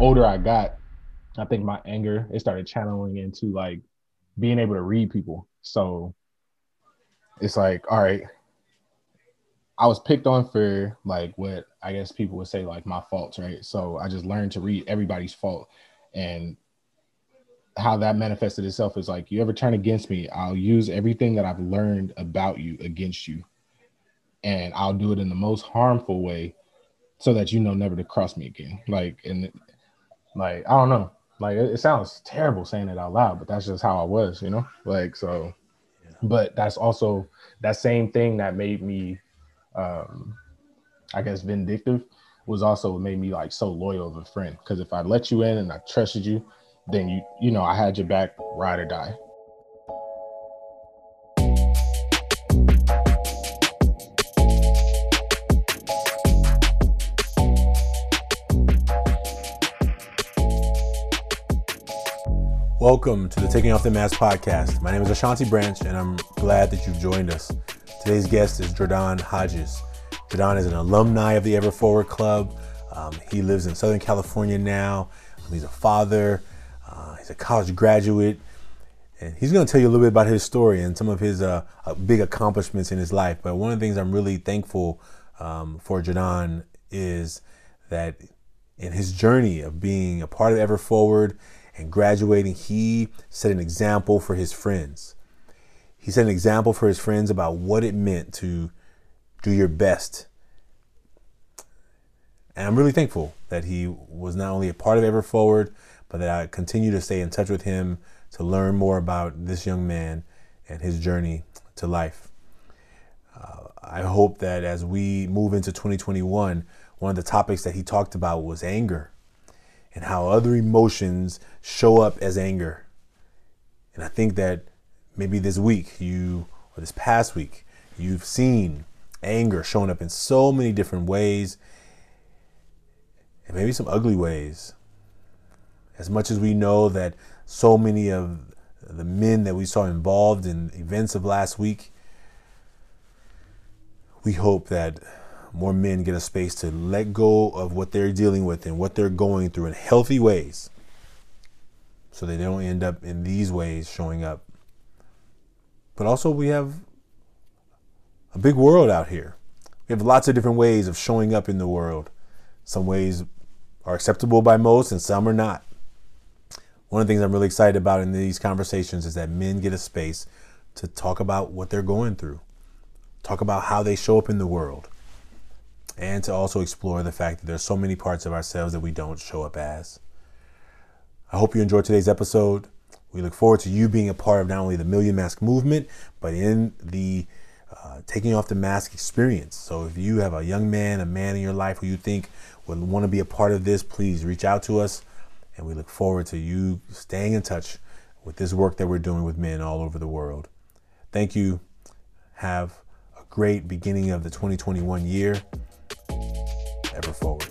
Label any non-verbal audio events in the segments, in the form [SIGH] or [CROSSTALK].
older I got, I think my anger it started channeling into like being able to read people. So it's like, all right, I was picked on for like what I guess people would say like my faults, right? So I just learned to read everybody's fault and how that manifested itself is like you ever turn against me, I'll use everything that I've learned about you against you. And I'll do it in the most harmful way so that you know never to cross me again. Like and like I don't know. Like it, it sounds terrible saying it out loud, but that's just how I was, you know? Like so yeah. but that's also that same thing that made me um I guess vindictive was also what made me like so loyal of a friend. Cause if I let you in and I trusted you, then you you know I had your back ride or die. Welcome to the Taking Off the Mask podcast. My name is Ashanti Branch, and I'm glad that you've joined us. Today's guest is Jordan Hodges. Jordan is an alumni of the Ever Forward Club. Um, he lives in Southern California now. Um, he's a father, uh, he's a college graduate, and he's going to tell you a little bit about his story and some of his uh, uh, big accomplishments in his life. But one of the things I'm really thankful um, for Jordan is that in his journey of being a part of Ever Forward and graduating, he set an example for his friends. He set an example for his friends about what it meant to do your best. And I'm really thankful that he was not only a part of Ever Forward, but that I continue to stay in touch with him to learn more about this young man and his journey to life. Uh, I hope that as we move into 2021, one of the topics that he talked about was anger and how other emotions show up as anger. And I think that maybe this week, you, or this past week, you've seen anger showing up in so many different ways, and maybe some ugly ways. As much as we know that so many of the men that we saw involved in events of last week, we hope that more men get a space to let go of what they're dealing with and what they're going through in healthy ways so they don't end up in these ways showing up. But also, we have a big world out here. We have lots of different ways of showing up in the world. Some ways are acceptable by most, and some are not. One of the things I'm really excited about in these conversations is that men get a space to talk about what they're going through, talk about how they show up in the world, and to also explore the fact that there's so many parts of ourselves that we don't show up as. I hope you enjoyed today's episode. We look forward to you being a part of not only the Million Mask movement, but in the uh, taking off the mask experience. So if you have a young man, a man in your life who you think would want to be a part of this, please reach out to us and we look forward to you staying in touch with this work that we're doing with men all over the world. Thank you. Have a great beginning of the 2021 year. Ever forward.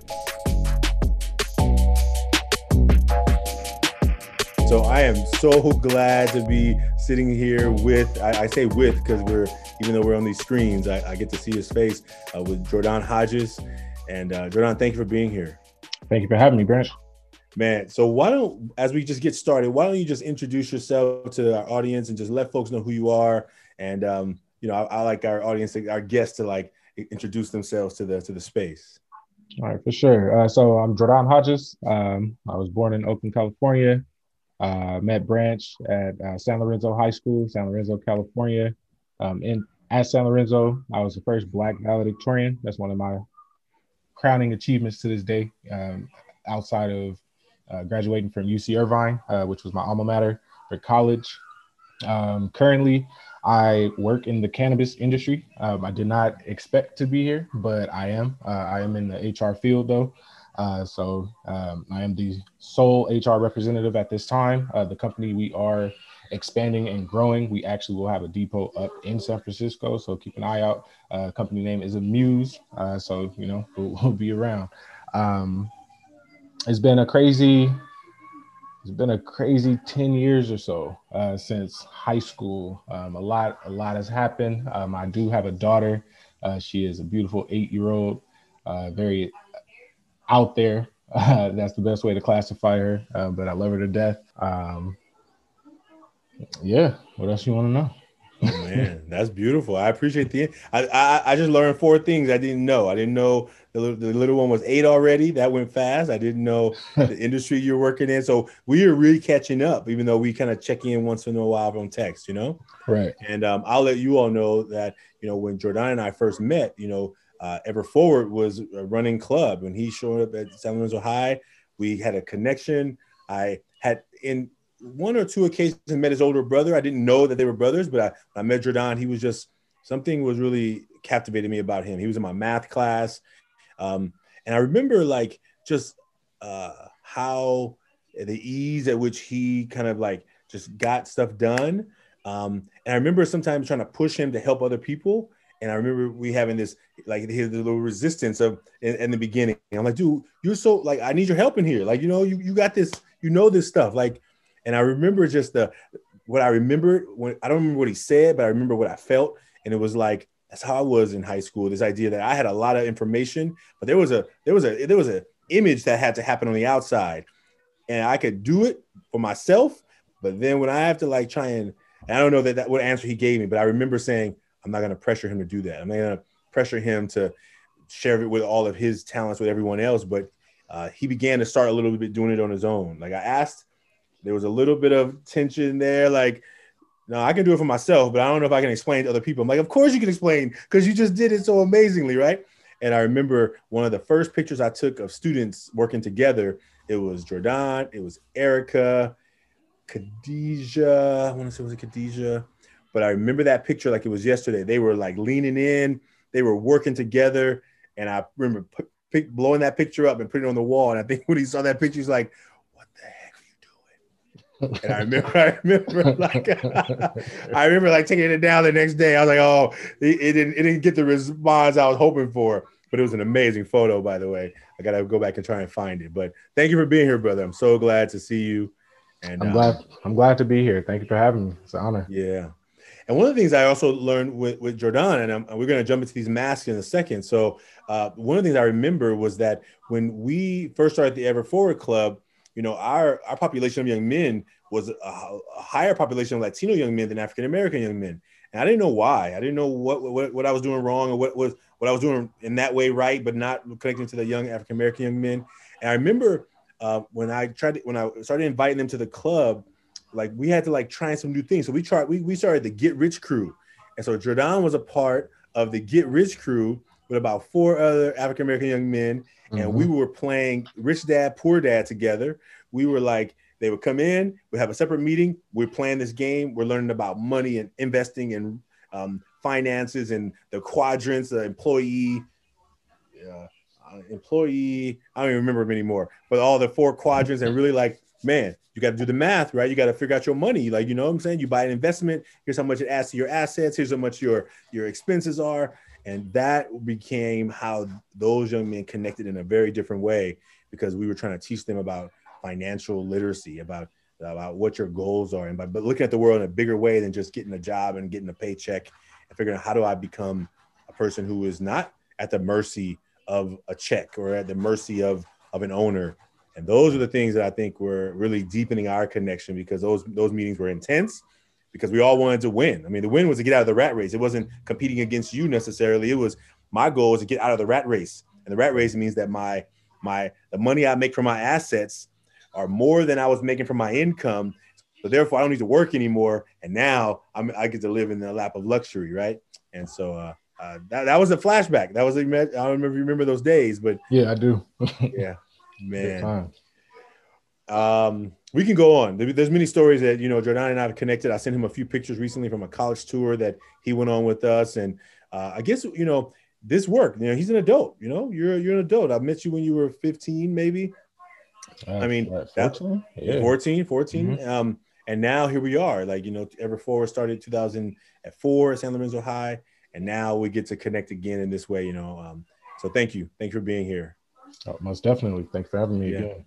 So I am so glad to be sitting here with, I, I say with because we're, even though we're on these screens, I, I get to see his face uh, with Jordan Hodges. And uh, Jordan, thank you for being here. Thank you for having me, Branch. Man, so why don't, as we just get started, why don't you just introduce yourself to our audience and just let folks know who you are? And um, you know, I, I like our audience, our guests, to like introduce themselves to the to the space. All right, for sure. Uh, so I'm Jordan Hodges. Um, I was born in Oakland, California. Uh, met Branch at uh, San Lorenzo High School, San Lorenzo, California. Um, in at San Lorenzo, I was the first Black valedictorian. That's one of my crowning achievements to this day. Um, outside of uh, graduating from UC Irvine, uh, which was my alma mater for college. Um, currently, I work in the cannabis industry. Um, I did not expect to be here, but I am. Uh, I am in the HR field though. Uh, so um, I am the sole HR representative at this time. Uh, the company we are expanding and growing. We actually will have a depot up in San Francisco, so keep an eye out. Uh, company name is Amuse, uh, so you know we'll, [LAUGHS] we'll be around. Um, it's been a crazy it's been a crazy 10 years or so uh, since high school um, a lot a lot has happened um, i do have a daughter uh, she is a beautiful eight year old uh, very out there [LAUGHS] that's the best way to classify her. Uh, but I love her to death. Um, yeah. What else you want to know? Oh, man, that's beautiful. I appreciate the. I, I I just learned four things I didn't know. I didn't know the little, the little one was eight already. That went fast. I didn't know [LAUGHS] the industry you're working in. So we are really catching up, even though we kind of check in once in a while on text. You know. Right. And um, I'll let you all know that you know when Jordan and I first met, you know, uh, Ever Forward was a running club when he showed up at San Lorenzo High. We had a connection. I had in one or two occasions met his older brother. I didn't know that they were brothers, but I, I met Jordan. He was just something was really captivating me about him. He was in my math class. Um, and I remember like just uh, how the ease at which he kind of like just got stuff done. Um, and I remember sometimes trying to push him to help other people. And I remember we having this like his little resistance of in, in, the beginning. I'm like, dude, you're so like I need your help in here. Like, you know, you, you got this, you know this stuff. Like and I remember just the what I remember when I don't remember what he said, but I remember what I felt. And it was like, that's how I was in high school. This idea that I had a lot of information, but there was a there was a there was an image that had to happen on the outside. And I could do it for myself. But then when I have to like try and, and I don't know that, that what answer he gave me, but I remember saying, I'm not going to pressure him to do that. I'm not going to pressure him to share it with all of his talents with everyone else. But uh, he began to start a little bit doing it on his own. Like I asked there was a little bit of tension there. Like, no, I can do it for myself, but I don't know if I can explain to other people. I'm like, of course you can explain because you just did it so amazingly, right? And I remember one of the first pictures I took of students working together. It was Jordan, it was Erica, Khadijah. I want to say it was it Khadijah, but I remember that picture like it was yesterday. They were like leaning in, they were working together, and I remember blowing that picture up and putting it on the wall. And I think [LAUGHS] when he saw that picture, he's like, and I remember, [LAUGHS] I remember like, [LAUGHS] I remember like taking it down the next day. I was like, oh, it, it, didn't, it didn't get the response I was hoping for, but it was an amazing photo, by the way. I gotta go back and try and find it. But thank you for being here, brother. I'm so glad to see you. And I'm glad, I'm glad to be here. Thank you for having me. It's an honor. Yeah. And one of the things I also learned with, with Jordan, and I'm, we're going to jump into these masks in a second. So, uh, one of the things I remember was that when we first started the Ever Forward Club, you know, our our population of young men was a, a higher population of Latino young men than African American young men, and I didn't know why. I didn't know what, what what I was doing wrong or what was what I was doing in that way right, but not connecting to the young African American young men. And I remember uh, when I tried to, when I started inviting them to the club, like we had to like try some new things. So we tried we we started the Get Rich Crew, and so Jordan was a part of the Get Rich Crew with about four other African American young men, and mm-hmm. we were playing Rich Dad Poor Dad together. We were like they would come in, we have a separate meeting. We're playing this game. We're learning about money and investing and um, finances and the quadrants, the employee, uh, employee. I don't even remember them anymore. But all the four quadrants and really like, man, you got to do the math, right? You got to figure out your money. Like, you know what I'm saying? You buy an investment. Here's how much it adds to your assets. Here's how much your your expenses are. And that became how those young men connected in a very different way because we were trying to teach them about financial literacy, about about what your goals are, and by but looking at the world in a bigger way than just getting a job and getting a paycheck, and figuring out how do I become a person who is not at the mercy of a check or at the mercy of of an owner. And those are the things that I think were really deepening our connection because those those meetings were intense because we all wanted to win. I mean, the win was to get out of the rat race. It wasn't competing against you necessarily. It was my goal was to get out of the rat race. And the rat race means that my my the money I make from my assets are more than I was making from my income. So therefore, I don't need to work anymore. And now I'm, I get to live in the lap of luxury, right? And so uh, uh, that, that was a flashback. That was a, I don't remember if you remember those days, but yeah, I do. yeah, [LAUGHS] man. Um, we can go on. There's many stories that you know Jordan and I have connected. I sent him a few pictures recently from a college tour that he went on with us, and uh, I guess you know this worked. You know, he's an adult. You know, you're you're an adult. I met you when you were 15, maybe. Uh, I mean, 14? Yeah. 14, 14. Mm-hmm. Um, and now here we are. Like, you know, Ever Forward started 2004 at San Lorenzo High. And now we get to connect again in this way, you know. Um, so thank you. Thank you for being here. Oh, most definitely. Thanks for having me yeah. again.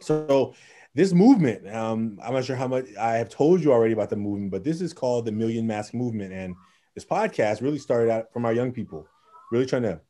So this movement, um, I'm not sure how much I have told you already about the movement, but this is called the Million Mask Movement. And this podcast really started out from our young people, really trying to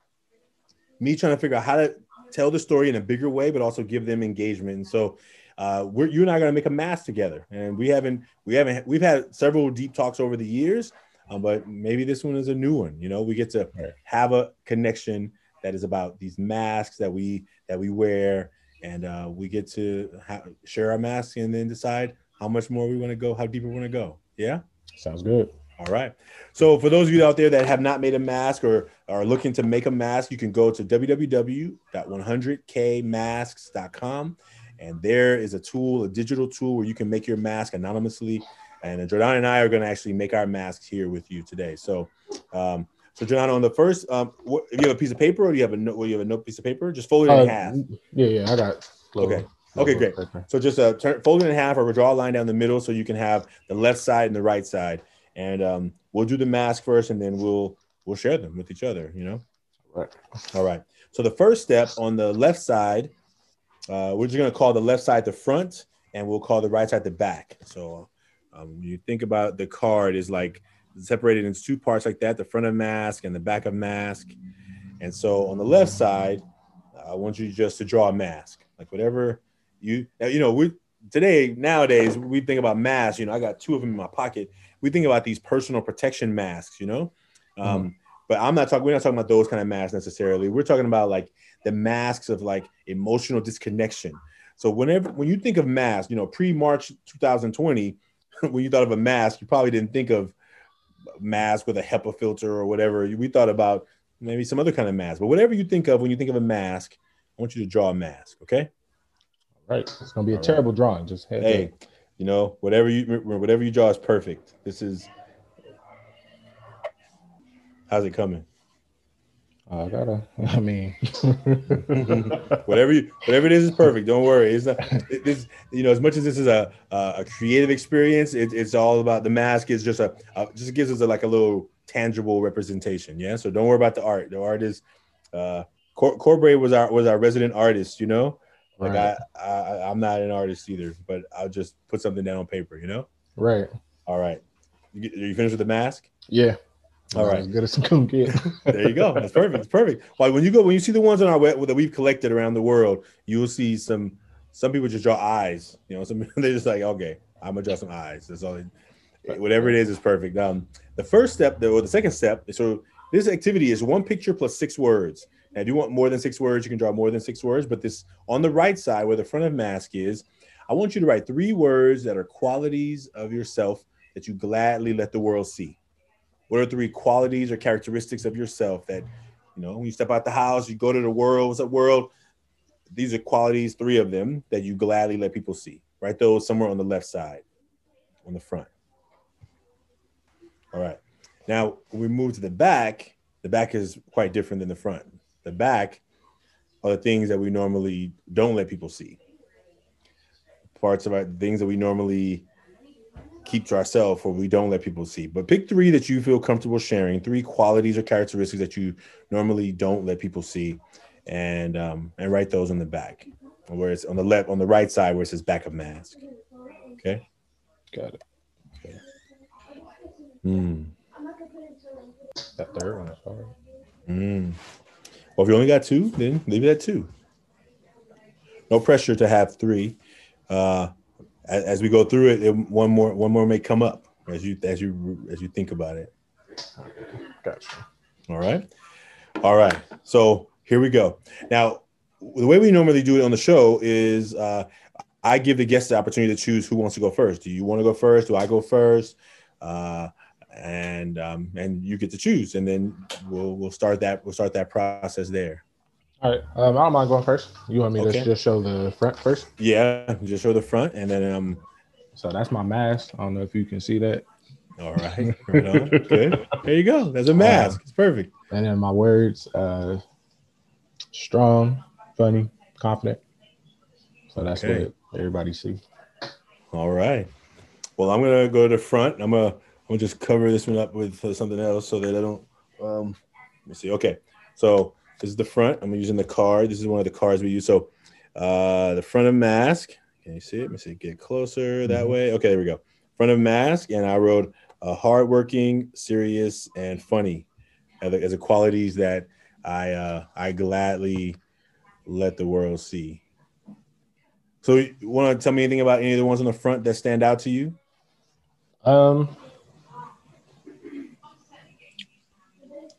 me trying to figure out how to tell the story in a bigger way, but also give them engagement. And so uh, we're you and I are gonna make a mask together, and we haven't we haven't we've had several deep talks over the years, um, but maybe this one is a new one. You know, we get to have a connection that is about these masks that we that we wear, and uh, we get to ha- share our masks and then decide how much more we want to go, how deep we want to go. Yeah, sounds good. All right. So for those of you out there that have not made a mask or are looking to make a mask, you can go to www.100kmasks.com and there is a tool, a digital tool where you can make your mask anonymously. And Jordan and I are going to actually make our masks here with you today. So, um, so Jordan, on the first, um, what, if you have a piece of paper or do you have a note? Well, You have a note piece of paper? Just fold it uh, in half. Yeah, yeah, I got. Okay. Okay, great. Paper. So just uh, turn, fold it in half, or draw a line down the middle, so you can have the left side and the right side. And um, we'll do the mask first, and then we'll we'll share them with each other. You know. Right. All right. So the first step on the left side uh, we're just going to call the left side the front and we'll call the right side the back. So um, you think about the card is like separated into two parts like that, the front of mask and the back of mask. And so on the left side, I want you just to draw a mask, like whatever you, you know, we today, nowadays, we think about masks, you know, I got two of them in my pocket. We think about these personal protection masks, you know? Um, mm-hmm. But I'm not talking, we're not talking about those kind of masks necessarily. We're talking about like the masks of like emotional disconnection. So whenever when you think of mask, you know, pre-March 2020, [LAUGHS] when you thought of a mask, you probably didn't think of mask with a HEPA filter or whatever. We thought about maybe some other kind of mask. But whatever you think of when you think of a mask, I want you to draw a mask, okay? All right. It's gonna be a All terrible right. drawing. Just hey, you know, whatever you whatever you draw is perfect. This is how's it coming? I gotta. [LAUGHS] I mean, [LAUGHS] whatever you, whatever it is is perfect. Don't worry. It's not. This, you know, as much as this is a a creative experience, it, it's all about the mask. Is just a, a just gives us a, like a little tangible representation. Yeah. So don't worry about the art. The art is. Uh, Cor- Corbray was our was our resident artist. You know, like right. I, I I'm not an artist either, but I'll just put something down on paper. You know. Right. All right. You, are you finished with the mask? Yeah. All right, as good as kid. [LAUGHS] there you go. That's perfect. It's perfect. Like when you go, when you see the ones on our web that we've collected around the world, you will see some. Some people just draw eyes. You know, some [LAUGHS] they're just like, okay, I'm gonna draw some eyes. That's all. They, whatever it is is perfect. Um, the first step, or the second step, so this activity is one picture plus six words. Now, if you want more than six words, you can draw more than six words. But this on the right side, where the front of mask is, I want you to write three words that are qualities of yourself that you gladly let the world see. What are three qualities or characteristics of yourself that, you know, when you step out the house, you go to the world, what's up, world? These are qualities, three of them, that you gladly let people see. Write those somewhere on the left side, on the front. All right. Now, when we move to the back, the back is quite different than the front. The back are the things that we normally don't let people see. Parts of our things that we normally keep to ourselves or we don't let people see. But pick three that you feel comfortable sharing, three qualities or characteristics that you normally don't let people see, and um, and write those on the back, where it's on the left, on the right side where it says back of mask. Okay, got it. Okay. Hmm. That third one is hard. Hmm. Well, if you only got two, then leave it at two. No pressure to have three. Uh, as, as we go through it, it, one more one more may come up as you as you as you think about it. Gotcha. All right. All right. So here we go. Now, the way we normally do it on the show is uh, I give the guests the opportunity to choose who wants to go first. Do you want to go first? Do I go first? Uh, and um, and you get to choose, and then we'll we'll start that we'll start that process there. All right. Um, I don't mind going first. You want me okay. to just show the front first? Yeah, just show the front, and then um. So that's my mask. I don't know if you can see that. All right. right on. Good. There you go. That's a mask. Uh, it's perfect. And then my words: uh, strong, funny, confident. So that's okay. what everybody see. All right. Well, I'm gonna go to the front. I'm gonna I'm gonna just cover this one up with uh, something else so that I don't. Um, let me see. Okay. So this is the front. I'm using the card. This is one of the cards we use. So uh, the front of mask. Can you see it? Let me see. Get closer that mm-hmm. way. Okay, there we go. Front of mask, and I wrote uh, hardworking, serious, and funny as, as the qualities that I uh, I gladly let the world see. So, you want to tell me anything about any of the ones on the front that stand out to you? Um,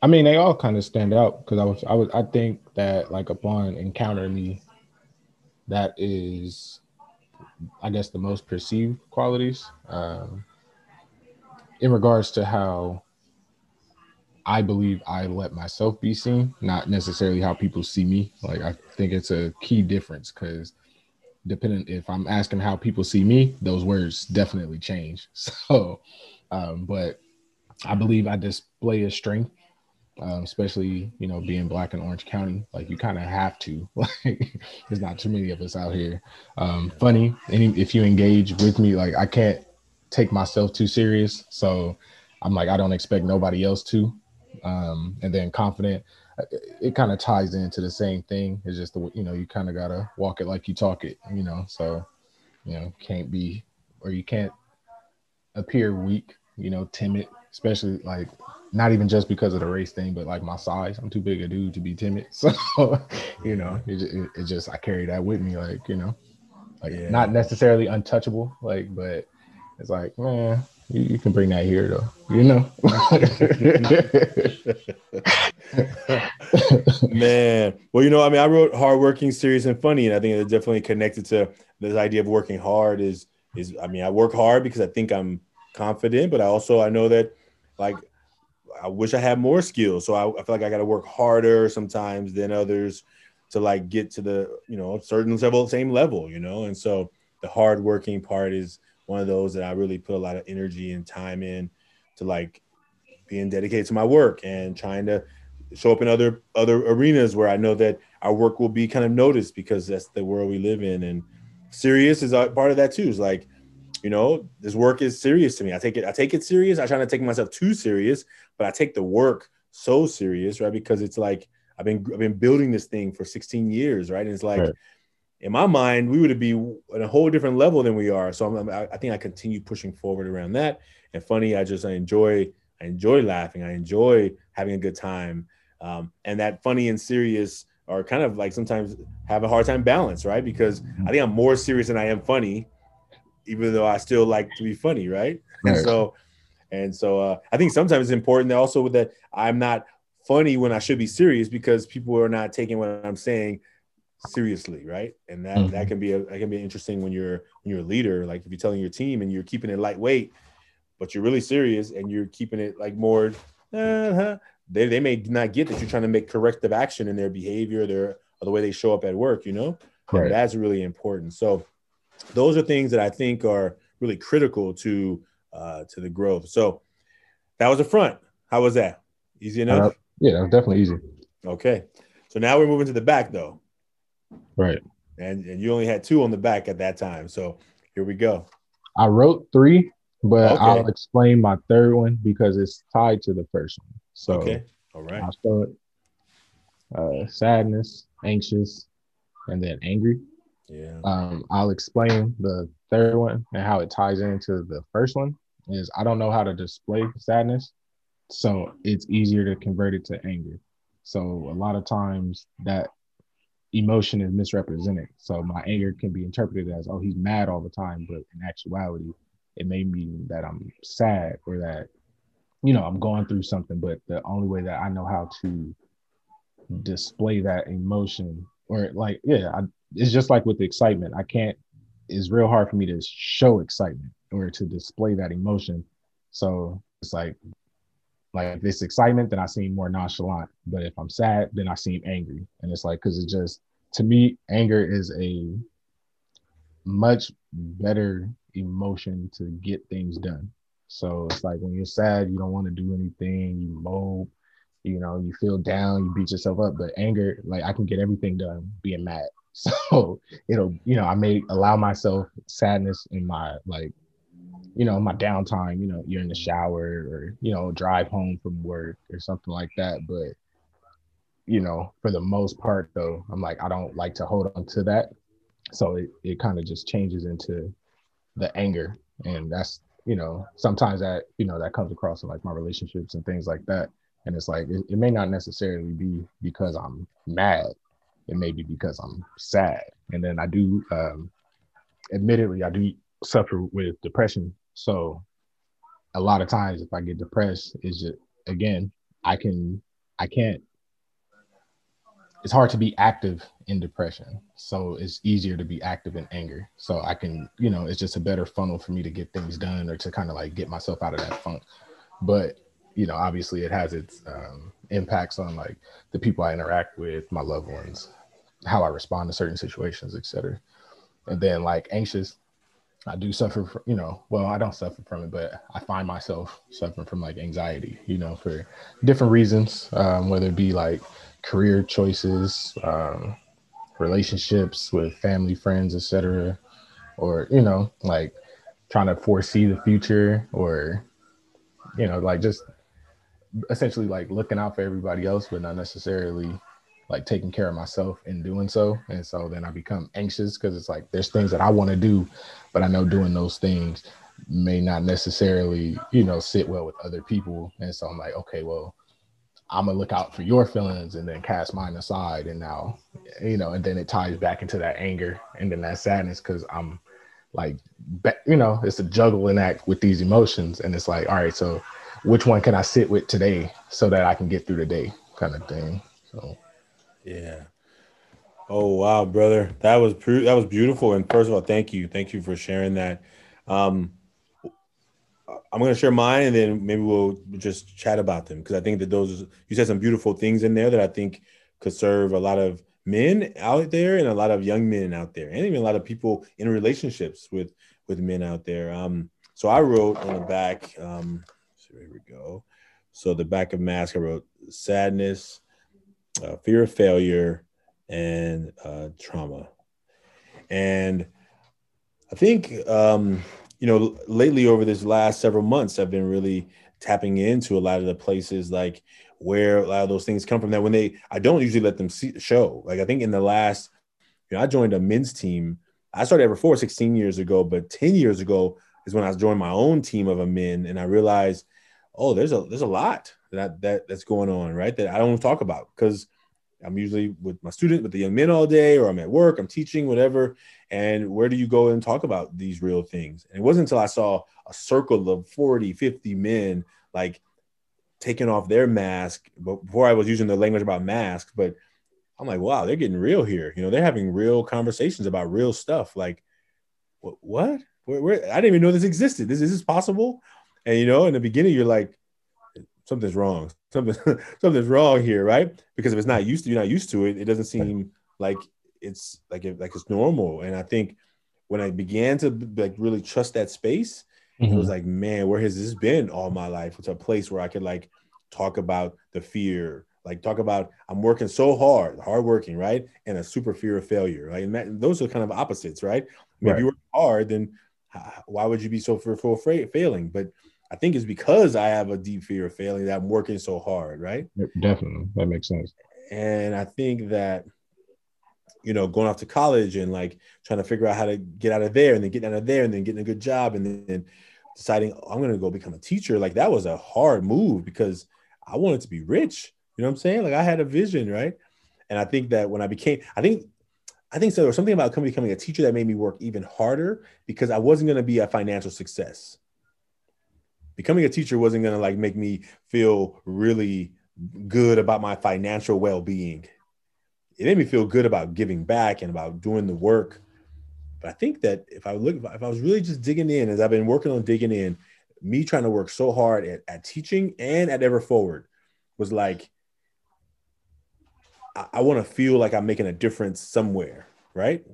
I mean, they all kind of stand out because I was, I was, I think that like upon encountering me, that is, I guess, the most perceived qualities. Um, in regards to how I believe I let myself be seen, not necessarily how people see me. Like I think it's a key difference because depending if I'm asking how people see me, those words definitely change. [LAUGHS] So, um, but I believe I display a strength um, especially you know being black in Orange County. Like you kind of have to. Like [LAUGHS] there's not too many of us out here. Um, funny, any if you engage with me, like I can't take myself too serious. So I'm like I don't expect nobody else to. Um, and then confident, it, it kind of ties into the same thing. It's just the you know you kind of gotta walk it like you talk it. You know, so you know can't be or you can't appear weak. You know, timid, especially like not even just because of the race thing, but like my size. I'm too big a dude to be timid. [LAUGHS] So, you know, mm-hmm. it, it, it just, I carry that with me, like, you know, like yeah. not necessarily untouchable, like, but it's like, man, you, you can bring that here though, you know? [LAUGHS] man. Well, you know, I mean, I wrote hardworking, serious, and funny, and I think it's definitely connected to this idea of working hard is, is, I mean, I work hard because I think I'm confident, but I also, I know that like I wish I had more skills. So I, I feel like I got to work harder sometimes than others to like get to the you know certain level, same level, you know. And so the hard working part is one of those that I really put a lot of energy and time in to like being dedicated to my work and trying to show up in other other arenas where I know that our work will be kind of noticed because that's the world we live in. And serious is a part of that too. Is like you know, this work is serious to me. I take it, I take it serious. I try not to take myself too serious, but I take the work so serious, right? Because it's like I've been I've been building this thing for 16 years, right? And it's like right. in my mind, we would be at a whole different level than we are. So I'm, I think I continue pushing forward around that. And funny, I just I enjoy I enjoy laughing. I enjoy having a good time. Um, and that funny and serious are kind of like sometimes have a hard time balance, right? Because I think I'm more serious than I am funny even though I still like to be funny, right? right. And so, and so uh, I think sometimes it's important that also that I'm not funny when I should be serious because people are not taking what I'm saying seriously, right? And that mm-hmm. that can be a that can be interesting when you're when you're a leader, like if you're telling your team and you're keeping it lightweight, but you're really serious and you're keeping it like more. Uh-huh, they, they may not get that you're trying to make corrective action in their behavior, their or the way they show up at work, you know. Right. that's really important. So those are things that I think are really critical to uh, to the growth. So that was the front. How was that? Easy enough? Uh, yeah, definitely easy. Okay. So now we're moving to the back though. Right. And and you only had two on the back at that time. So here we go. I wrote three, but okay. I'll explain my third one because it's tied to the first one. So okay. All right. I'll start uh, sadness, anxious, and then angry. Yeah. Um, I'll explain the third one and how it ties into the first one. Is I don't know how to display sadness, so it's easier to convert it to anger. So a lot of times that emotion is misrepresented. So my anger can be interpreted as, oh, he's mad all the time, but in actuality, it may mean that I'm sad or that, you know, I'm going through something. But the only way that I know how to display that emotion or like, yeah, I, it's just like with the excitement. I can't. It's real hard for me to show excitement or to display that emotion. So it's like, like this excitement, then I seem more nonchalant. But if I'm sad, then I seem angry. And it's like because it just to me, anger is a much better emotion to get things done. So it's like when you're sad, you don't want to do anything, you mope, you know, you feel down, you beat yourself up. But anger, like I can get everything done being mad. [LAUGHS] So it'll, you know, I may allow myself sadness in my like, you know, my downtime, you know, you're in the shower or, you know, drive home from work or something like that. But, you know, for the most part though, I'm like, I don't like to hold on to that. So it, it kind of just changes into the anger. And that's, you know, sometimes that, you know, that comes across in like my relationships and things like that. And it's like, it, it may not necessarily be because I'm mad it may be because I'm sad. And then I do, um, admittedly, I do suffer with depression. So a lot of times if I get depressed, is just again, I can I can't it's hard to be active in depression. So it's easier to be active in anger. So I can, you know, it's just a better funnel for me to get things done or to kind of like get myself out of that funk. But, you know, obviously it has its um, impacts on like the people I interact with, my loved ones, how I respond to certain situations, etc. And then like anxious, I do suffer from, you know, well, I don't suffer from it, but I find myself suffering from like anxiety, you know, for different reasons, um, whether it be like career choices, um, relationships with family, friends, etc., or you know, like trying to foresee the future, or you know, like just essentially like looking out for everybody else, but not necessarily like taking care of myself in doing so. And so then I become anxious because it's like there's things that I want to do, but I know doing those things may not necessarily, you know, sit well with other people. And so I'm like, okay, well, I'm gonna look out for your feelings and then cast mine aside. And now, you know, and then it ties back into that anger and then that sadness because I'm like, you know, it's a juggling act with these emotions. And it's like, all right, so which one can I sit with today so that I can get through the day kind of thing. So yeah. Oh wow, brother, that was pre- that was beautiful. And first of all, thank you, thank you for sharing that. Um, I'm going to share mine, and then maybe we'll just chat about them because I think that those you said some beautiful things in there that I think could serve a lot of men out there and a lot of young men out there, and even a lot of people in relationships with with men out there. Um, so I wrote on the back. Um, so here we go. So the back of mask, I wrote sadness, uh, fear of failure, and uh, trauma. And I think, um, you know, lately over this last several months, I've been really tapping into a lot of the places like where a lot of those things come from. That when they, I don't usually let them see, show. Like I think in the last, you know, I joined a men's team. I started Ever Forward 16 years ago, but 10 years ago is when I joined my own team of a men, and I realized, oh, there's a there's a lot that that that's going on, right? That I don't talk about because I'm usually with my student, with the young men all day, or I'm at work, I'm teaching, whatever. And where do you go and talk about these real things? And it wasn't until I saw a circle of 40, 50 men like taking off their mask but before I was using the language about masks, but I'm like, wow, they're getting real here. You know, they're having real conversations about real stuff. Like, what? what? Where, where? I didn't even know this existed. This is this possible? And you know, in the beginning, you're like, something's wrong. Something [LAUGHS] something's wrong here, right? Because if it's not used to, you're not used to it. It doesn't seem like it's like it, like it's normal. And I think when I began to like really trust that space, mm-hmm. it was mm-hmm. like, man, where has this been all my life? It's a place where I could like talk about the fear, like talk about I'm working so hard, hard working, right? And a super fear of failure, right? And those are kind of opposites, right? I mean, right. If you work hard, then why would you be so fearful of failing? But I think it's because I have a deep fear of failing that I'm working so hard, right? Definitely. That makes sense. And I think that, you know, going off to college and like trying to figure out how to get out of there and then getting out of there and then getting a good job and then deciding oh, I'm going to go become a teacher, like that was a hard move because I wanted to be rich. You know what I'm saying? Like I had a vision, right? And I think that when I became, I think I think so. There was something about becoming a teacher that made me work even harder because I wasn't going to be a financial success becoming a teacher wasn't going to like make me feel really good about my financial well-being. It made me feel good about giving back and about doing the work. But i think that if i look if i was really just digging in as i've been working on digging in me trying to work so hard at, at teaching and at ever forward was like i, I want to feel like i'm making a difference somewhere right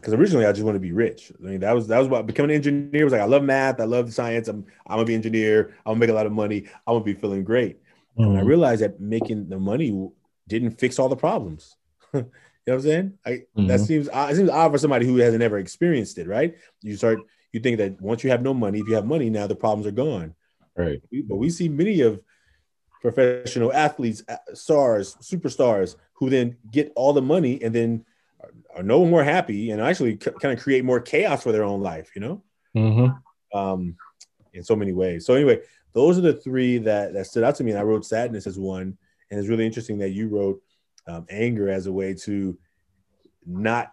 because originally I just want to be rich. I mean, that was that was what becoming an engineer was like. I love math, I love science. I'm I'm gonna be an engineer. I'm gonna make a lot of money. I'm gonna be feeling great. Mm-hmm. And I mm-hmm. realized that making the money didn't fix all the problems. [LAUGHS] you know what I'm saying? I, mm-hmm. That seems it seems odd for somebody who hasn't ever experienced it, right? You start you think that once you have no money, if you have money now, the problems are gone. Right. But we see many of professional athletes, stars, superstars who then get all the money and then are no more happy and actually c- kind of create more chaos for their own life, you know? Mm-hmm. Um, in so many ways. So anyway, those are the three that, that stood out to me. And I wrote sadness as one. And it's really interesting that you wrote um, anger as a way to not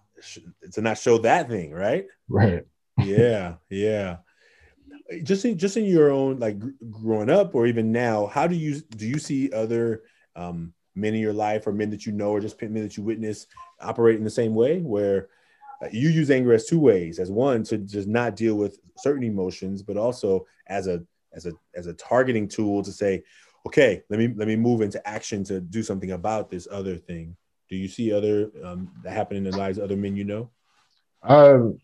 to not show that thing, right? Right. yeah, [LAUGHS] yeah. Just in just in your own like growing up or even now, how do you do you see other um, men in your life or men that you know or just men that you witness operate in the same way where uh, you use anger as two ways as one to just not deal with certain emotions but also as a as a as a targeting tool to say okay let me let me move into action to do something about this other thing. Do you see other um, that happen in the lives of other men you know? Um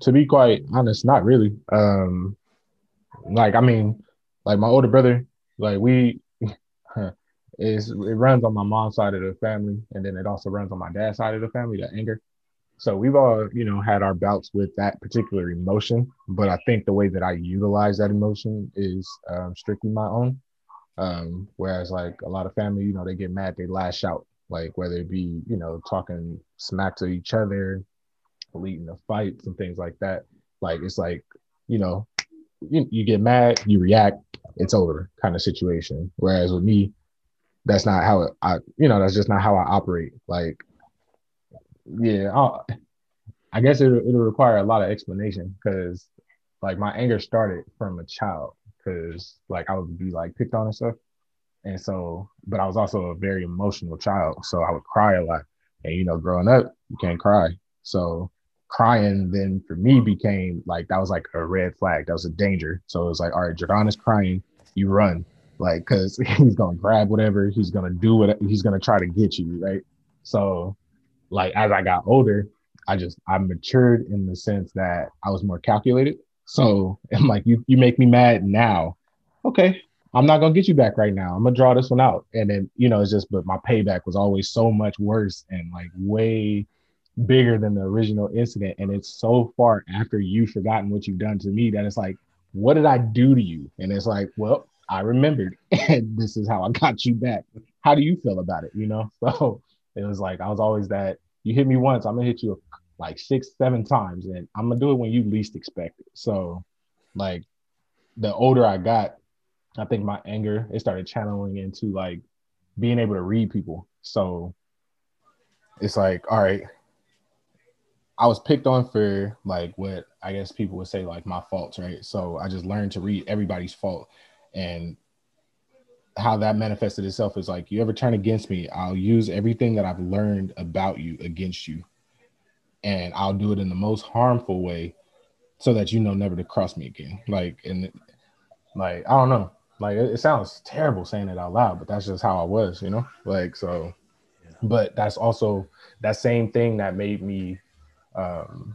to be quite honest not really. Um like i mean like my older brother like we is it runs on my mom's side of the family and then it also runs on my dad's side of the family the anger. So we've all you know had our bouts with that particular emotion but i think the way that i utilize that emotion is um, strictly my own. Um, whereas like a lot of family you know they get mad they lash out like whether it be you know talking smack to each other leading the fights and things like that. Like it's like you know you, you get mad you react it's over kind of situation. Whereas with me that's not how I, you know, that's just not how I operate. Like, yeah, I'll, i guess it, it'll require a lot of explanation because, like, my anger started from a child because, like, I would be like picked on and stuff, and so, but I was also a very emotional child, so I would cry a lot, and you know, growing up, you can't cry, so crying then for me became like that was like a red flag, that was a danger. So it was like, all right, Jordan is crying, you run like because [LAUGHS] he's gonna grab whatever he's gonna do what he's gonna try to get you right? So like as i got older i just i matured in the sense that i was more calculated. So [LAUGHS] i'm like you you make me mad now. Okay i'm not gonna get you back right now. I'm gonna draw this one out. And then you know it's just but my payback was always so much worse and like way bigger than the original incident. And it's so far after you've forgotten what you've done to me that it's like what did i do to you? And it's like well I remembered, [LAUGHS] and this is how I got you back. How do you feel about it? You know, [LAUGHS] so it was like I was always that. You hit me once, I'm gonna hit you like six, seven times, and I'm gonna do it when you least expect it. So, like, the older I got, I think my anger it started channeling into like being able to read people. So it's like, all right, I was picked on for like what I guess people would say like my faults, right? So I just learned to read everybody's fault and how that manifested itself is like you ever turn against me i'll use everything that i've learned about you against you and i'll do it in the most harmful way so that you know never to cross me again. Like and like i don't know. Like it, it sounds terrible saying it out loud but that's just how i was you know? Like so yeah. but that's also that same thing that made me um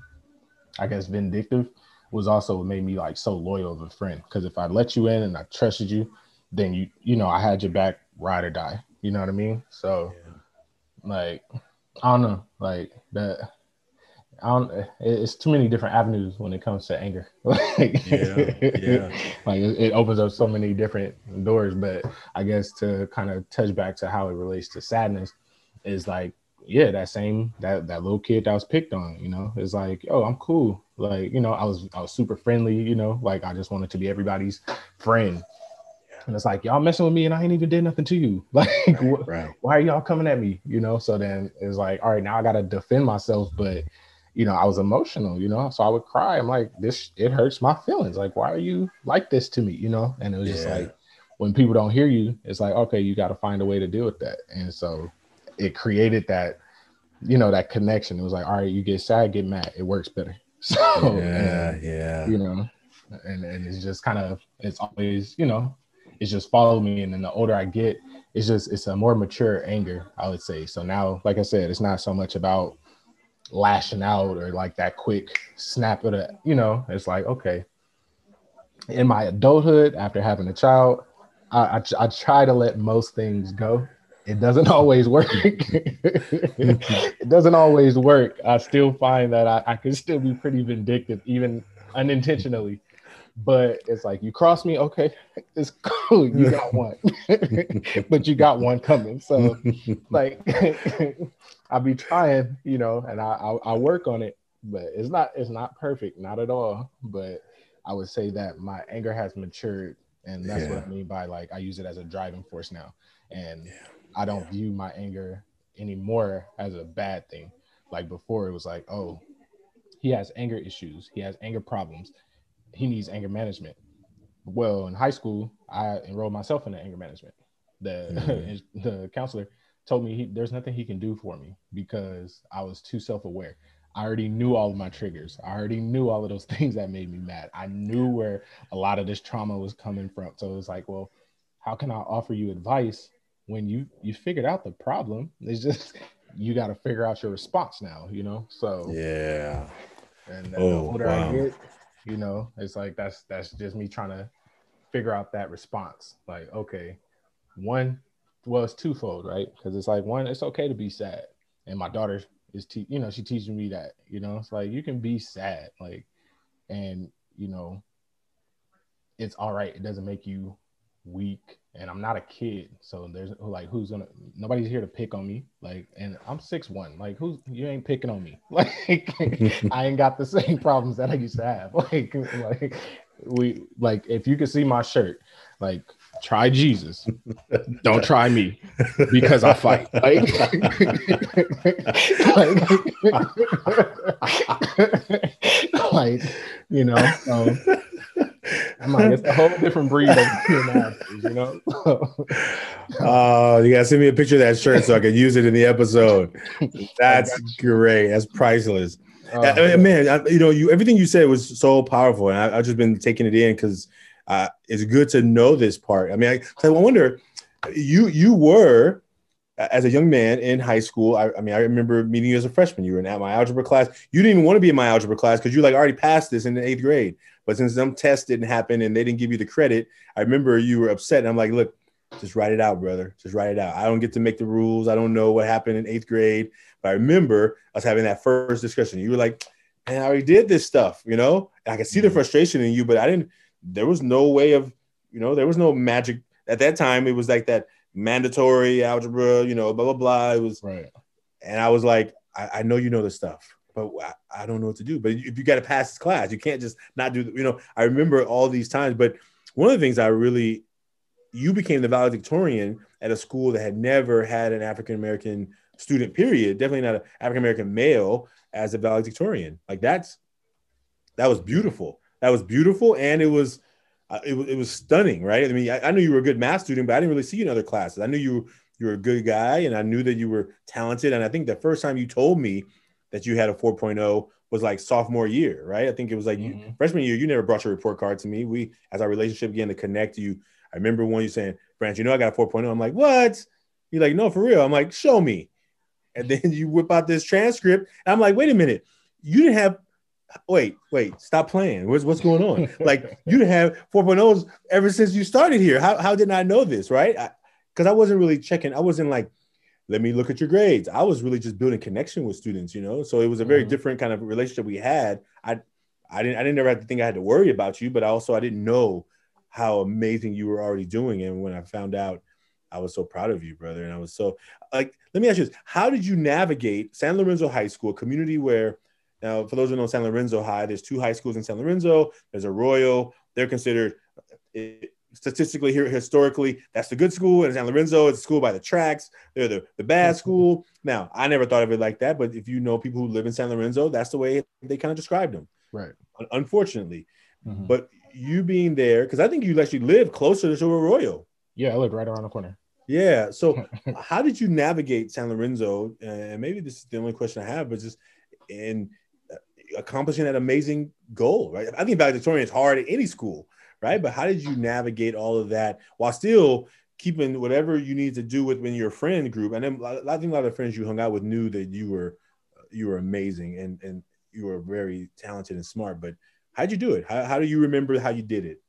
i guess vindictive was also what made me like so loyal of a friend. Because if I let you in and I trusted you, then you you know I had your back ride or die. You know what I mean? So yeah. like I don't know, like that. I don't. It's too many different avenues when it comes to anger. [LAUGHS] like, yeah, yeah. [LAUGHS] like it, it opens up so many different doors. But I guess to kind of touch back to how it relates to sadness is like yeah, that same that that little kid that was picked on, you know, it's like, oh, I'm cool. Like, you know, I was I was super friendly, you know, like I just wanted to be everybody's friend. And it's like y'all messing with me and I ain't even did nothing to you. [LAUGHS] Like, right, right. why are y'all coming at me? You know. So then it's like, all right, now I gotta defend myself, but you know, I was emotional, you know, so I would cry. I'm like, this it hurts my feelings. Like, why are you like this to me? You know, and it was yeah. just like when people don't hear you, it's like, okay, you got to find a way to deal with that. And so it created that, you know, that connection. It was like, all right, you get sad, get mad. It works better. [LAUGHS] So yeah, and, yeah. You know, and, and it's just kind of it's always, you know, it's just follow me. And then the older I get, it's just it's a more mature anger, I would say. So now, like I said, it's not so much about lashing out or like that quick snap of the, you know, it's like, okay. In my adulthood, after having a child, I, I, I try to let most things go it doesn't [LAUGHS] always work. it doesn't always work. I still find that I, I can still be pretty vindictive, even unintentionally. But it's like you cross me, okay, [LAUGHS] it's cool. You got [LAUGHS] one, but you got one coming. So, like, I'll be trying, you know, and I, I I work on it, but it's not it's not perfect, not at all. But I would say that my anger has matured, and that's yeah. what I mean by like I use it as a driving force now. And yeah I don't view my anger anymore as a bad thing. Like before, it was like, oh, he has anger issues, he has anger problems, he needs anger management. Well, in high school, I enrolled myself in the anger management. The mm-hmm. [LAUGHS] the counselor told me he, there's nothing he can do for me because I was too self aware. I already knew all of my triggers. I already knew all of those [LAUGHS] things that made me mad. I knew where a lot of this trauma was coming from. So it was like, well, how can I offer you advice when you you figured out the problem? It's just [LAUGHS] you got to figure out your response now, you know. So yeah. And oh, the older wow. I get, you know, it's like that's that's just me trying to figure out that response. Like, okay, one, well, it's twofold, right? Because it's like one, it's okay to be sad, and my daughter is, te- you know, she teaching me that, you know, it's like you can be sad, like, and you know, it's all right. It doesn't make you weak and I'm not a kid. So there's like who's gonna nobody's here to pick on me. Like and I'm six one. Like who's you ain't picking on me. [LAUGHS] Like [LAUGHS] I ain't got the same problems that I used to have. [LAUGHS] Like like we like if you could see my shirt, like try Jesus. Don't try me because I fight. Like, like, like you know, um, [LAUGHS] I'm like, it's a whole different breed of [LAUGHS] you know. Oh, [LAUGHS] you gotta send me a picture of that shirt so I can use it in the episode. That's great. That's priceless. Uh, man, I, you know, you everything you said was so powerful, and I, have just been taking it in because uh, it's good to know this part. I mean, I, I wonder, you you were as a young man in high school. I, I, mean, I remember meeting you as a freshman. You were in at my algebra class. You didn't even want to be in my algebra class because you like already passed this in the eighth grade. But since some tests didn't happen and they didn't give you the credit, I remember you were upset. And I'm like, look, just write it out, brother. Just write it out. I don't get to make the rules. I don't know what happened in eighth grade. But I remember us having that first discussion. You were like, man, I already did this stuff, you know? And I could see the mm-hmm. frustration in you, but I didn't, there was no way of, you know, there was no magic. At that time, it was like that mandatory algebra, you know, blah, blah, blah. It was, right. And I was like, I, I know you know this stuff but I, I, don't know what to do. But if you got to pass this class, you can't just not do. You know, I remember all these times. But one of the things I really, you became the valedictorian at a school that had never had an African American student. Period. Definitely not an African American male as a valedictorian. Like that's that was beautiful. That was beautiful, and it was. It, it was stunning, right? I mean, I, I knew you were a good math student, but I didn't really see you in other classes. I knew you you were a good guy, and I knew that you were talented. And I think the first time you told me that you had a 4.0 was like sophomore year, right? I think it was like mm-hmm. you, freshman year. You never brought your report card to me. We, as our relationship began to connect, you. I remember when you saying, "Branch, you know I got a 4.0." I'm like, "What?" You're like, "No, for real." I'm like, "Show me." And then you whip out this transcript. I'm like, "Wait a minute, you didn't have." Wait, wait, stop playing. What's what's going on? like you didn't have 4.0s ever since you started here. How how did I know this, right? Because I, I wasn't really checking. I wasn't like let me look at your grades. I was really just building connection with students, you know. So it was a very mm-hmm. different kind of relationship we had. I I didn't I didn't ever have to think I had to worry about you, but I also I didn't know how amazing you were already doing. And when I found out, I was so proud of you, brother. And I was so like, let me ask you this: How did you navigate San Lorenzo High School, a community where now, for those who know San Lorenzo High, there's two high schools in San Lorenzo. There's Arroyo. They're considered statistically here historically that's the good school. And san lorenzo it's a school by the tracks. They're the, the bad school. Now i never thought of it like that but if you know people who live in san lorenzo that's the way they kind of described them. Right. Unfortunately. Mm-hmm. but you being there because i think you actually live closer to arroyo. Yeah i live right around the corner. Yeah so [LAUGHS] how did you navigate san lorenzo? And maybe this is the only question i have but just in uh, accomplishing that amazing goal right i think valedictorian is hard at any school right? But how did you navigate all of that while still keeping whatever you need to do within your friend group? And then I think a lot of friends you hung out with knew that you were you were amazing and and you were very talented and smart. But how'd you do it? How, how do you remember how you did it?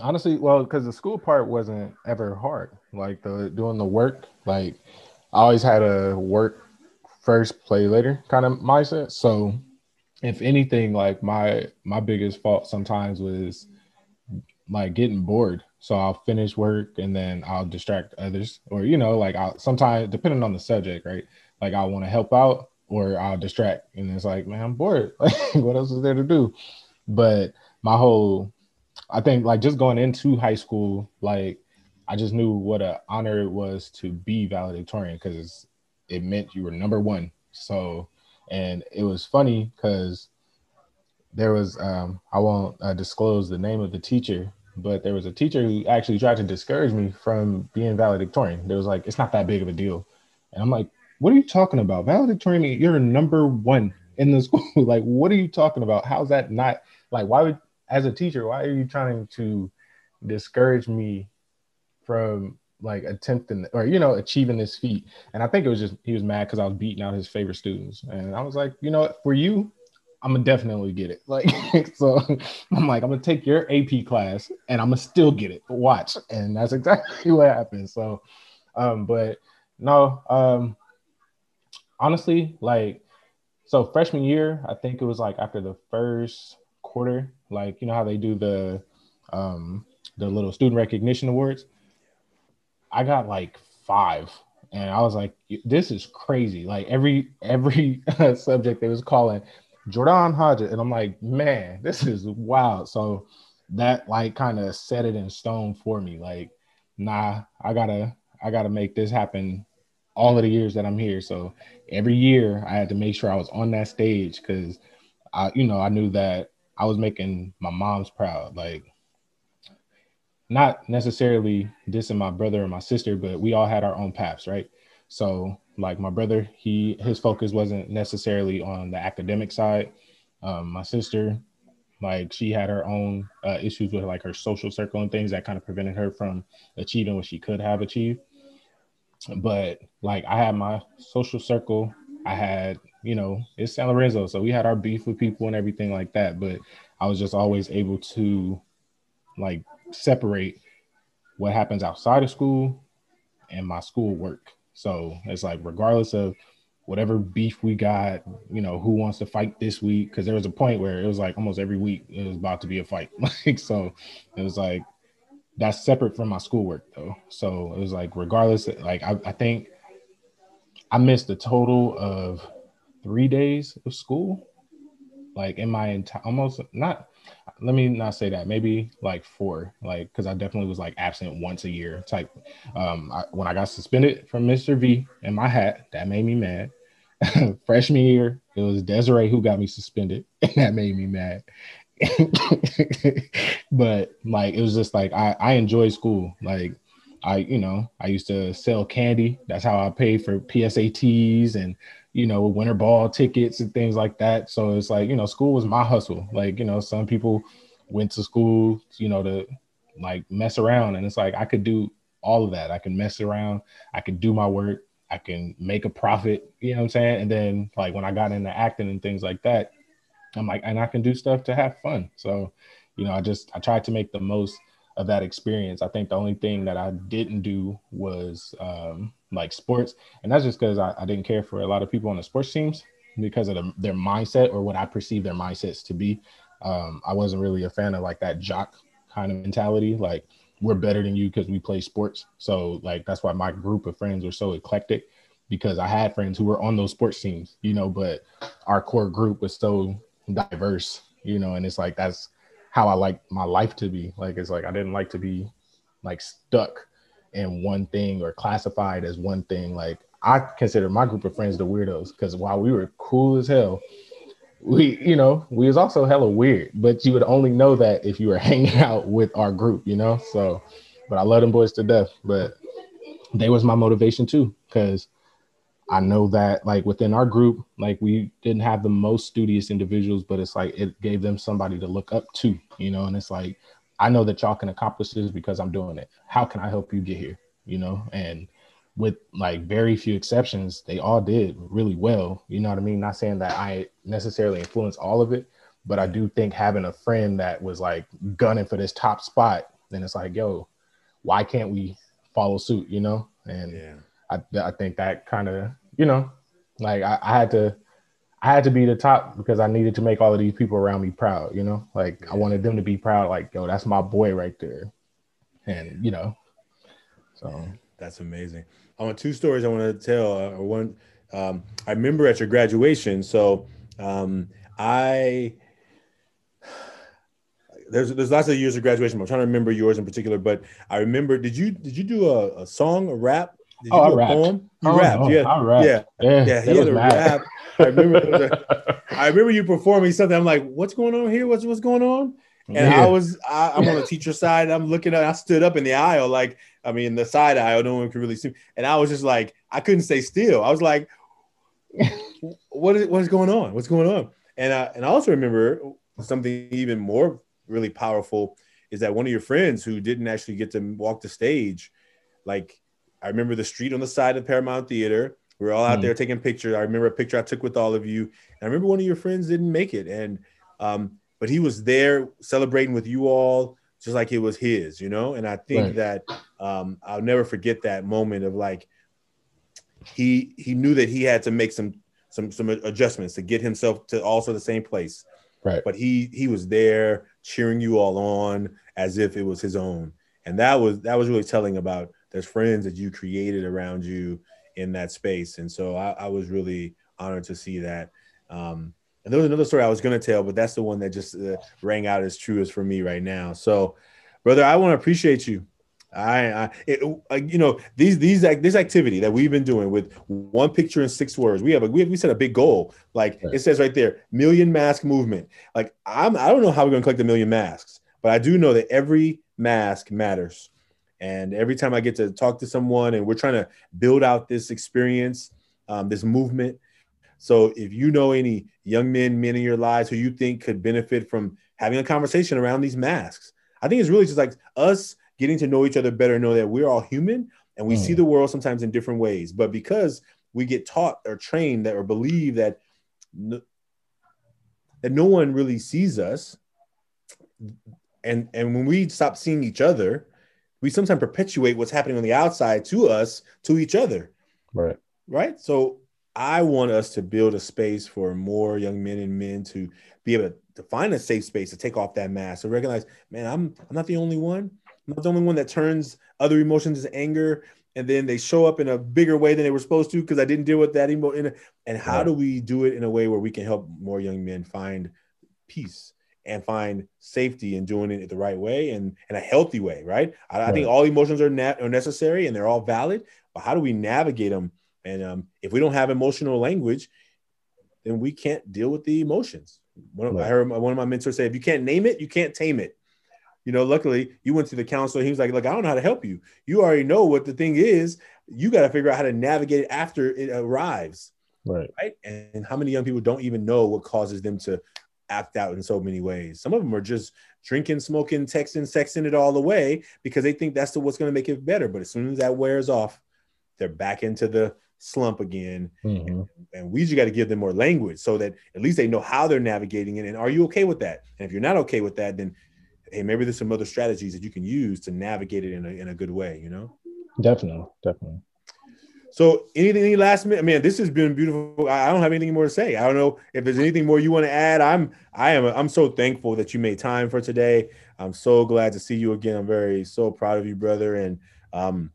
Honestly, well, because the school part wasn't ever hard. Like the doing the work, like I always had a work first, play later kind of mindset. So if anything, like my my biggest fault sometimes was like getting bored. So I'll finish work and then I'll distract others, or you know, like I'll sometimes depending on the subject, right? Like I want to help out or I'll distract, and it's like, man, I'm bored. [LAUGHS] Like, what else is there to do? But my whole, I think, like just going into high school, like I just knew what an honor it was to be valedictorian because it meant you were number one. So, and it was funny because there was um, I won't uh, disclose the name of the teacher, but there was a teacher who actually tried to discourage me from being valedictorian. There was like, it's not that big of a deal, and I'm like, what are you talking about? Valedictorian, you're number one in the [LAUGHS] school. like, what are you talking about? How's that not like? Why would as a teacher, why are you trying to discourage me from like attempting or you know achieving this feat. And i think it was just he was mad because i was beating out his favorite students. And i was like you know for you i'm gonna definitely get it. [LAUGHS] Like so i'm like i'm gonna take your ap class and i'm gonna still get it. Watch. And that's exactly [LAUGHS] what happened. So um but no um honestly like so freshman year i think it was like after the first quarter like you know how they do the um the little student recognition awards I got like five, and I was like, "This is crazy!" Like every every [LAUGHS] subject they was calling Jordan Hodges, and I'm like, "Man, this is wild." So that like kind of set it in stone for me. Like, nah, I gotta I gotta make this happen all of the years that I'm here. So every year I had to make sure I was on that stage because I, you know, I knew that I was making my mom's proud. Like not necessarily dissing my brother or my sister, but we all had our own paths, right? So like my brother, he his focus wasn't necessarily on the academic side. Um, my sister, like she had her own uh, issues with like her social circle and things that kind of prevented her from achieving what she could have achieved. But like I had my social circle, I had you know it's San Lorenzo, so we had our beef with people and everything like that. But I was just always able to like separate what happens outside of school and my school work. So it's like, regardless of whatever beef we got, you know, who wants to fight this week? Because there was a point where it was like almost every week it was about to be a fight. [LAUGHS] Like, so it was like, that's separate from my schoolwork though. So it was like, regardless, like, I, I think I missed a total of three days of school, like in my entire, almost not let me not say that maybe like four like because i definitely was like absent once a year type um I, when i got suspended from mr v and my hat that made me mad. [LAUGHS] Freshman year it was desiree who got me suspended [LAUGHS] and that made me mad. [LAUGHS] But like it was just like i i enjoy school. Like i you know i used to sell candy. That's how i paid for psats and you know, winter ball tickets and things like that. So it's like, you know, school was my hustle. Like, you know, some people went to school, you know, to like mess around. And it's like I could do all of that. I can mess around, I can do my work, I can make a profit, you know what I'm saying? And then like when I got into acting and things like that, I'm like, and I can do stuff to have fun. So, you know, I just I tried to make the most of that experience. I think the only thing that I didn't do was um like sports, and that's just because I, I, didn't care for a lot of people on the sports teams because of the, their mindset or what I perceive their mindsets to be. Um, I wasn't really a fan of like that jock kind of mentality, like we're better than you because we play sports. So like that's why my group of friends were so eclectic because I had friends who were on those sports teams, you know, but our core group was so diverse, you know, and it's like that's how I like my life to be. Like it's like I didn't like to be like stuck in one thing or classified as one thing. Like I consider my group of friends the weirdos because while we were cool as hell, we you know we was also hella weird. But you would only know that if you were [LAUGHS] hanging out with our group, you know. So, but I love them boys to death. But they was my motivation too because I know that like within our group, like we didn't have the most studious individuals, but it's like it gave them somebody to look up to, you know. And it's like I know that y'all can accomplish this because I'm doing it. How can I help you get here? You know, and with like very few exceptions, they all did really well. You know what I mean? Not saying that I necessarily influenced all of it, but I do think having a friend that was like gunning for this top spot, then it's like, yo, why can't we follow suit? You know? And yeah. I, I think that kind of, you know, like I, I had to I had to be the top because I needed to make all of these people around me proud, you know? Like yeah. I wanted them to be proud, like, yo, that's my boy right there. And you know, so that's amazing. I want two stories I want to tell. Uh, one, um, I remember at your graduation. So um, I there's there's lots of years of graduation. I'm trying to remember yours in particular, but I remember. Did you did you do a, a song, a rap Did oh, do a poem? Oh, you oh, rapped. Oh, yeah. I rapped. Yeah. Yeah. Yeah. He had a mad. rap. [LAUGHS] I remember. I remember you performing something. I'm like, what's going on here? What's what's going on? And yeah. I was, I, am on the teacher side. I'm looking at, I stood up in the aisle, like, I mean, the side aisle, no one could really see. And I was just like, I couldn't stay still. I was like, what is, what is going on? What's going on? And I, and I also remember something even more really powerful is that one of your friends who didn't actually get to walk the stage, like, I remember the street on the side of Paramount Theater. We were all out mm. there taking pictures. I remember a picture I took with all of you. And I remember one of your friends didn't make it. And, um, but he was there celebrating with you all just like it was his, you know. And I think right. that um, I'll never forget that moment of like he he knew that he had to make some some some adjustments to get himself to also the same place. Right. But he he was there cheering you all on as if it was his own, and that was that was really telling about there's friends that you created around you in that space, and so I, I was really honored to see that. Um, and there was another story I was going to tell, but that's the one that just uh, rang out as true as for me right now. So, brother, I want to appreciate you. I, I it, uh, you know, these these like this activity that we've been doing with one picture in six words. We have a we, have, we set a big goal. Like right. it says right there, million mask movement. Like I'm I don't know how we're going to collect a million masks, but I do know that every mask matters. And every time I get to talk to someone, and we're trying to build out this experience, um, this movement so if you know any young men, men in your lives who you think could benefit from having a conversation around these masks, I think it's really just like us getting to know each other better, know that we're all human and we mm. see the world sometimes in different ways. But because we get taught or trained that or believe that no, that no one really sees us, and and when we stop seeing each other, we sometimes perpetuate what's happening on the outside to us to each other. Right. Right. So I want us to build a space for more young men and men to be able to find a safe space to take off that mask, to recognize, man, I'm I'm not the only one. I'm not the only one that turns other emotions into anger, and then they show up in a bigger way than they were supposed to because I didn't deal with that emotion. And how do we do it in a way where we can help more young men find peace and find safety in doing it the right way and in a healthy way, right? I, right. I think all emotions are, na- are necessary and they're all valid, but how do we navigate them and um, if we don't have emotional language, then we can't deal with the emotions. One of, right. I heard one of my mentors say, if you can't name it, you can't tame it. You know, luckily you went to the counselor. He was like, look, I don't know how to help you. You already know what the thing is. You got to figure out how to navigate it after it arrives. Right. Right. And how many young people don't even know what causes them to act out in so many ways? Some of them are just drinking, smoking, texting, sexing it all away because they think that's the, what's going to make it better. But as soon as that wears off, they're back into the slump again. Mm-hmm. And, and, we just got to give them more language so that at least they know how they're navigating it. And are you okay with that? And if you're not okay with that, then hey, maybe there's some other strategies that you can use to navigate it in a, in a good way, you know? Definitely, definitely. So anything any last minute? I mean, this has been beautiful. I don't have anything more to say. I don't know if there's anything more you want to add. I'm I am I'm so thankful that you made time for today. I'm so glad to see you again. I'm very so proud of you, brother. And um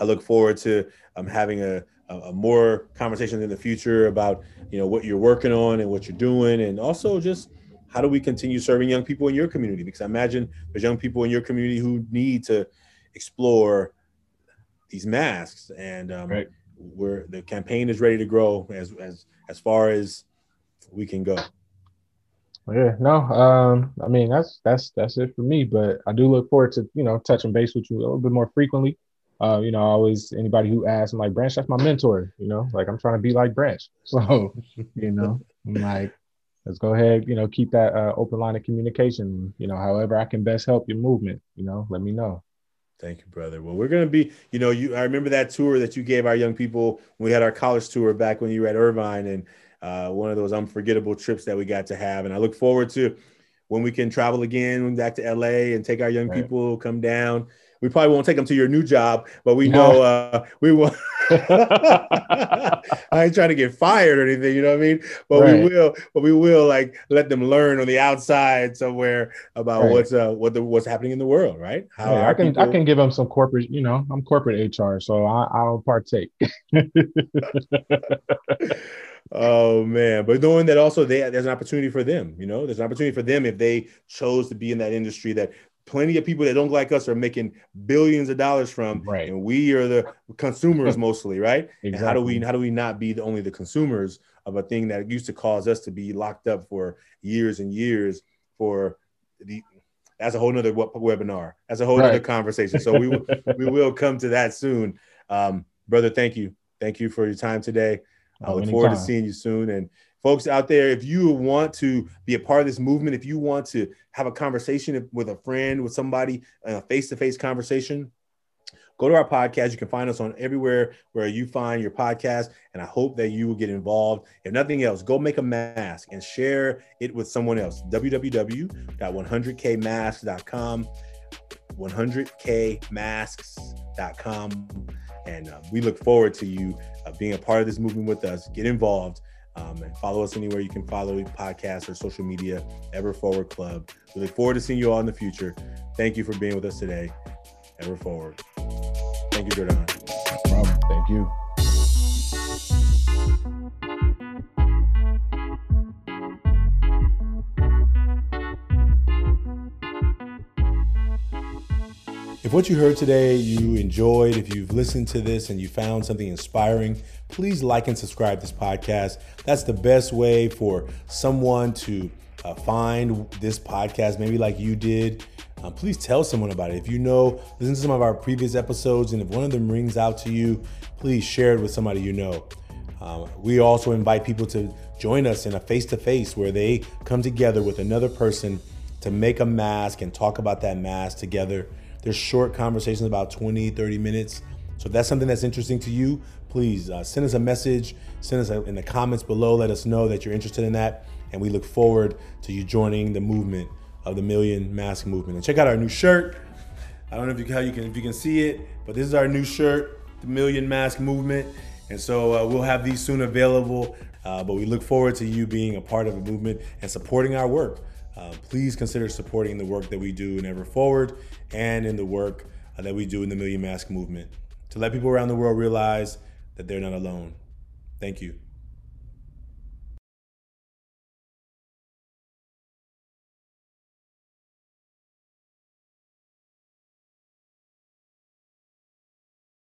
I look forward to um having a a, more conversations in the future about you know what you're working on and what you're doing, and also just how do we continue serving young people in your community? Because I imagine there's young people in your community who need to explore these masks, and um, right. we're the campaign is ready to grow as as as far as we can go. Yeah, no, um, I mean that's that's that's it for me. But I do look forward to you know touching base with you a little bit more frequently. Uh, you know, always anybody who asks, I'm like, Branch, that's my mentor, you know, like I'm trying to be like Branch. [LAUGHS] So, you know, I'm like, let's go ahead, you know, keep that uh, open line of communication. You know, however I can best help your movement, you know, let me know. Thank you, brother. Well, we're gonna be, you know, you I remember that tour that you gave our young people when we had our college tour back when you were at Irvine and uh, one of those unforgettable trips that we got to have. And I look forward to when we can travel again back to LA and take our young right. people, come down we probably won't take them to your new job, but we know uh, we will. [LAUGHS] I ain't trying to get fired or anything, you know what I mean? But right. we will, but we will like let them learn on the outside somewhere about right. what's uh what the what's happening in the world, right? How I can people... I can give them some corporate, you know, I'm corporate HR, so I, I'll partake. [LAUGHS] oh man but knowing that also they, there's an opportunity for them you know there's an opportunity for them if they chose to be in that industry that plenty of people that don't like us are making billions of dollars from, right. and we are the consumers [LAUGHS] mostly, right? Exactly. And how do we how do we not be the only the consumers of a thing that used to cause us to be locked up for years and years for the that's a whole nother webinar. That's a whole right. other conversation. So we [LAUGHS] we will come to that soon. Um, brother, thank you. Thank you for your time today. I look forward to seeing you soon. And folks out there, if you want to be a part of this movement, if you want to have a conversation with a friend, with somebody, a face to face conversation, go to our podcast. You can find us on everywhere where you find your podcast. And I hope that you will get involved. If nothing else, go make a mask and share it with someone else. www.100kmasks.com. 100kmasks.com. And uh, we look forward to you uh, being a part of this movement with us. Get involved. Um, and follow us anywhere you can follow podcasts or social media, Ever Forward Club. We look forward to seeing you all in the future. Thank you for being with us today. Ever Forward. Thank you, Jordan. No problem. Thank you. If what you heard today you enjoyed, if you've listened to this and you found something inspiring, please like and subscribe this podcast. That's the best way for someone to uh, find this podcast, maybe like you did um, please tell someone about it. If you know, listen to some of our previous episodes, and if one of them rings out to you, please share it with somebody you know. Um, we also invite people to join us in a face to face where they come together with another person to make a mask and talk about that mask together. There's short conversations about 20, 30 minutes. So if that's something that's interesting to you, please uh, send us a message, send us a, in the comments below, let us know that you're interested in that. And we look forward to you joining the movement of the Million Mask Movement. And check out our new shirt. I don't know if you, how you can if you can see it, but this is our new shirt, the Million Mask Movement. And so uh, we'll have these soon available. Uh, but we look forward to you being a part of the movement and supporting our work. Uh, please consider supporting the work that we do in Ever Forward and in the work that we do in the Million Mask Movement to let people around the world realize that they're not alone. Thank you.